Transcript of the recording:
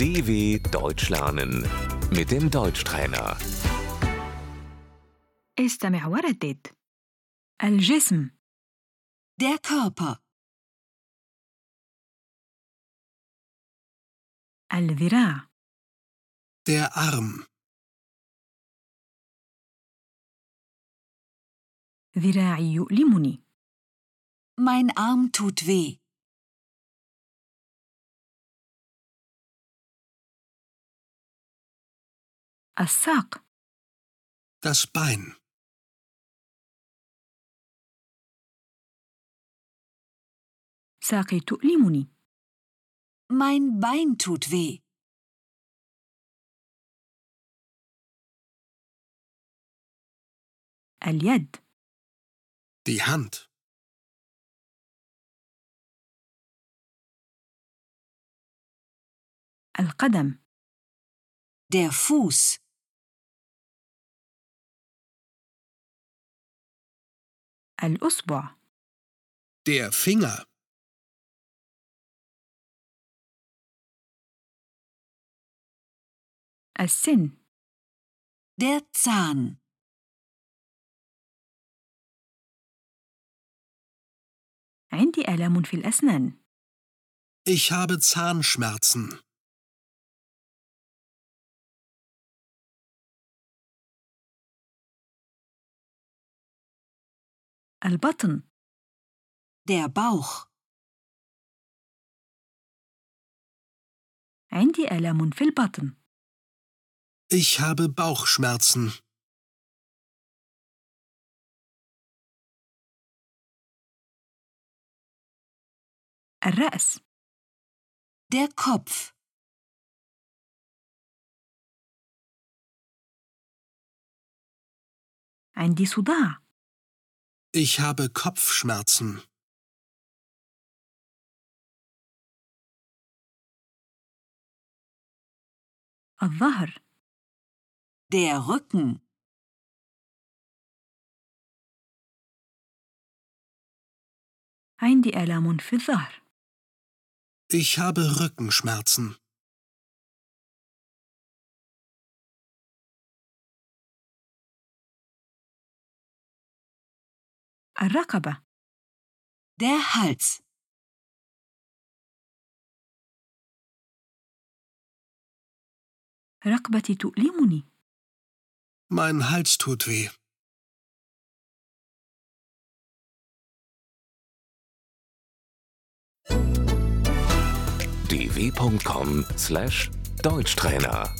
DW Deutsch lernen mit dem Deutschtrainer. استمع وردد الجسم Der Körper, الذراع Der Arm, ذراعي يؤلمني mein Arm tut weh. الساق das Bein, ساقي تؤلمني Mein Bein tut weh. اليد die Hand, القدم Der Fuß, الأصبع der Finger, السن der Zahn, عندي آلام في الأسنان ich habe Zahnschmerzen, البطن der Bauch, عندي آلام في البطن ich habe Bauchschmerzen, الرأس der Kopf, عندي صداع ich habe Kopfschmerzen, الظهر der Rücken, عندي آلام في الظهر ich habe Rückenschmerzen, الرقبة der Hals, رقبتي تؤلمني mein Hals tut weh. dw.com/deutschtrainer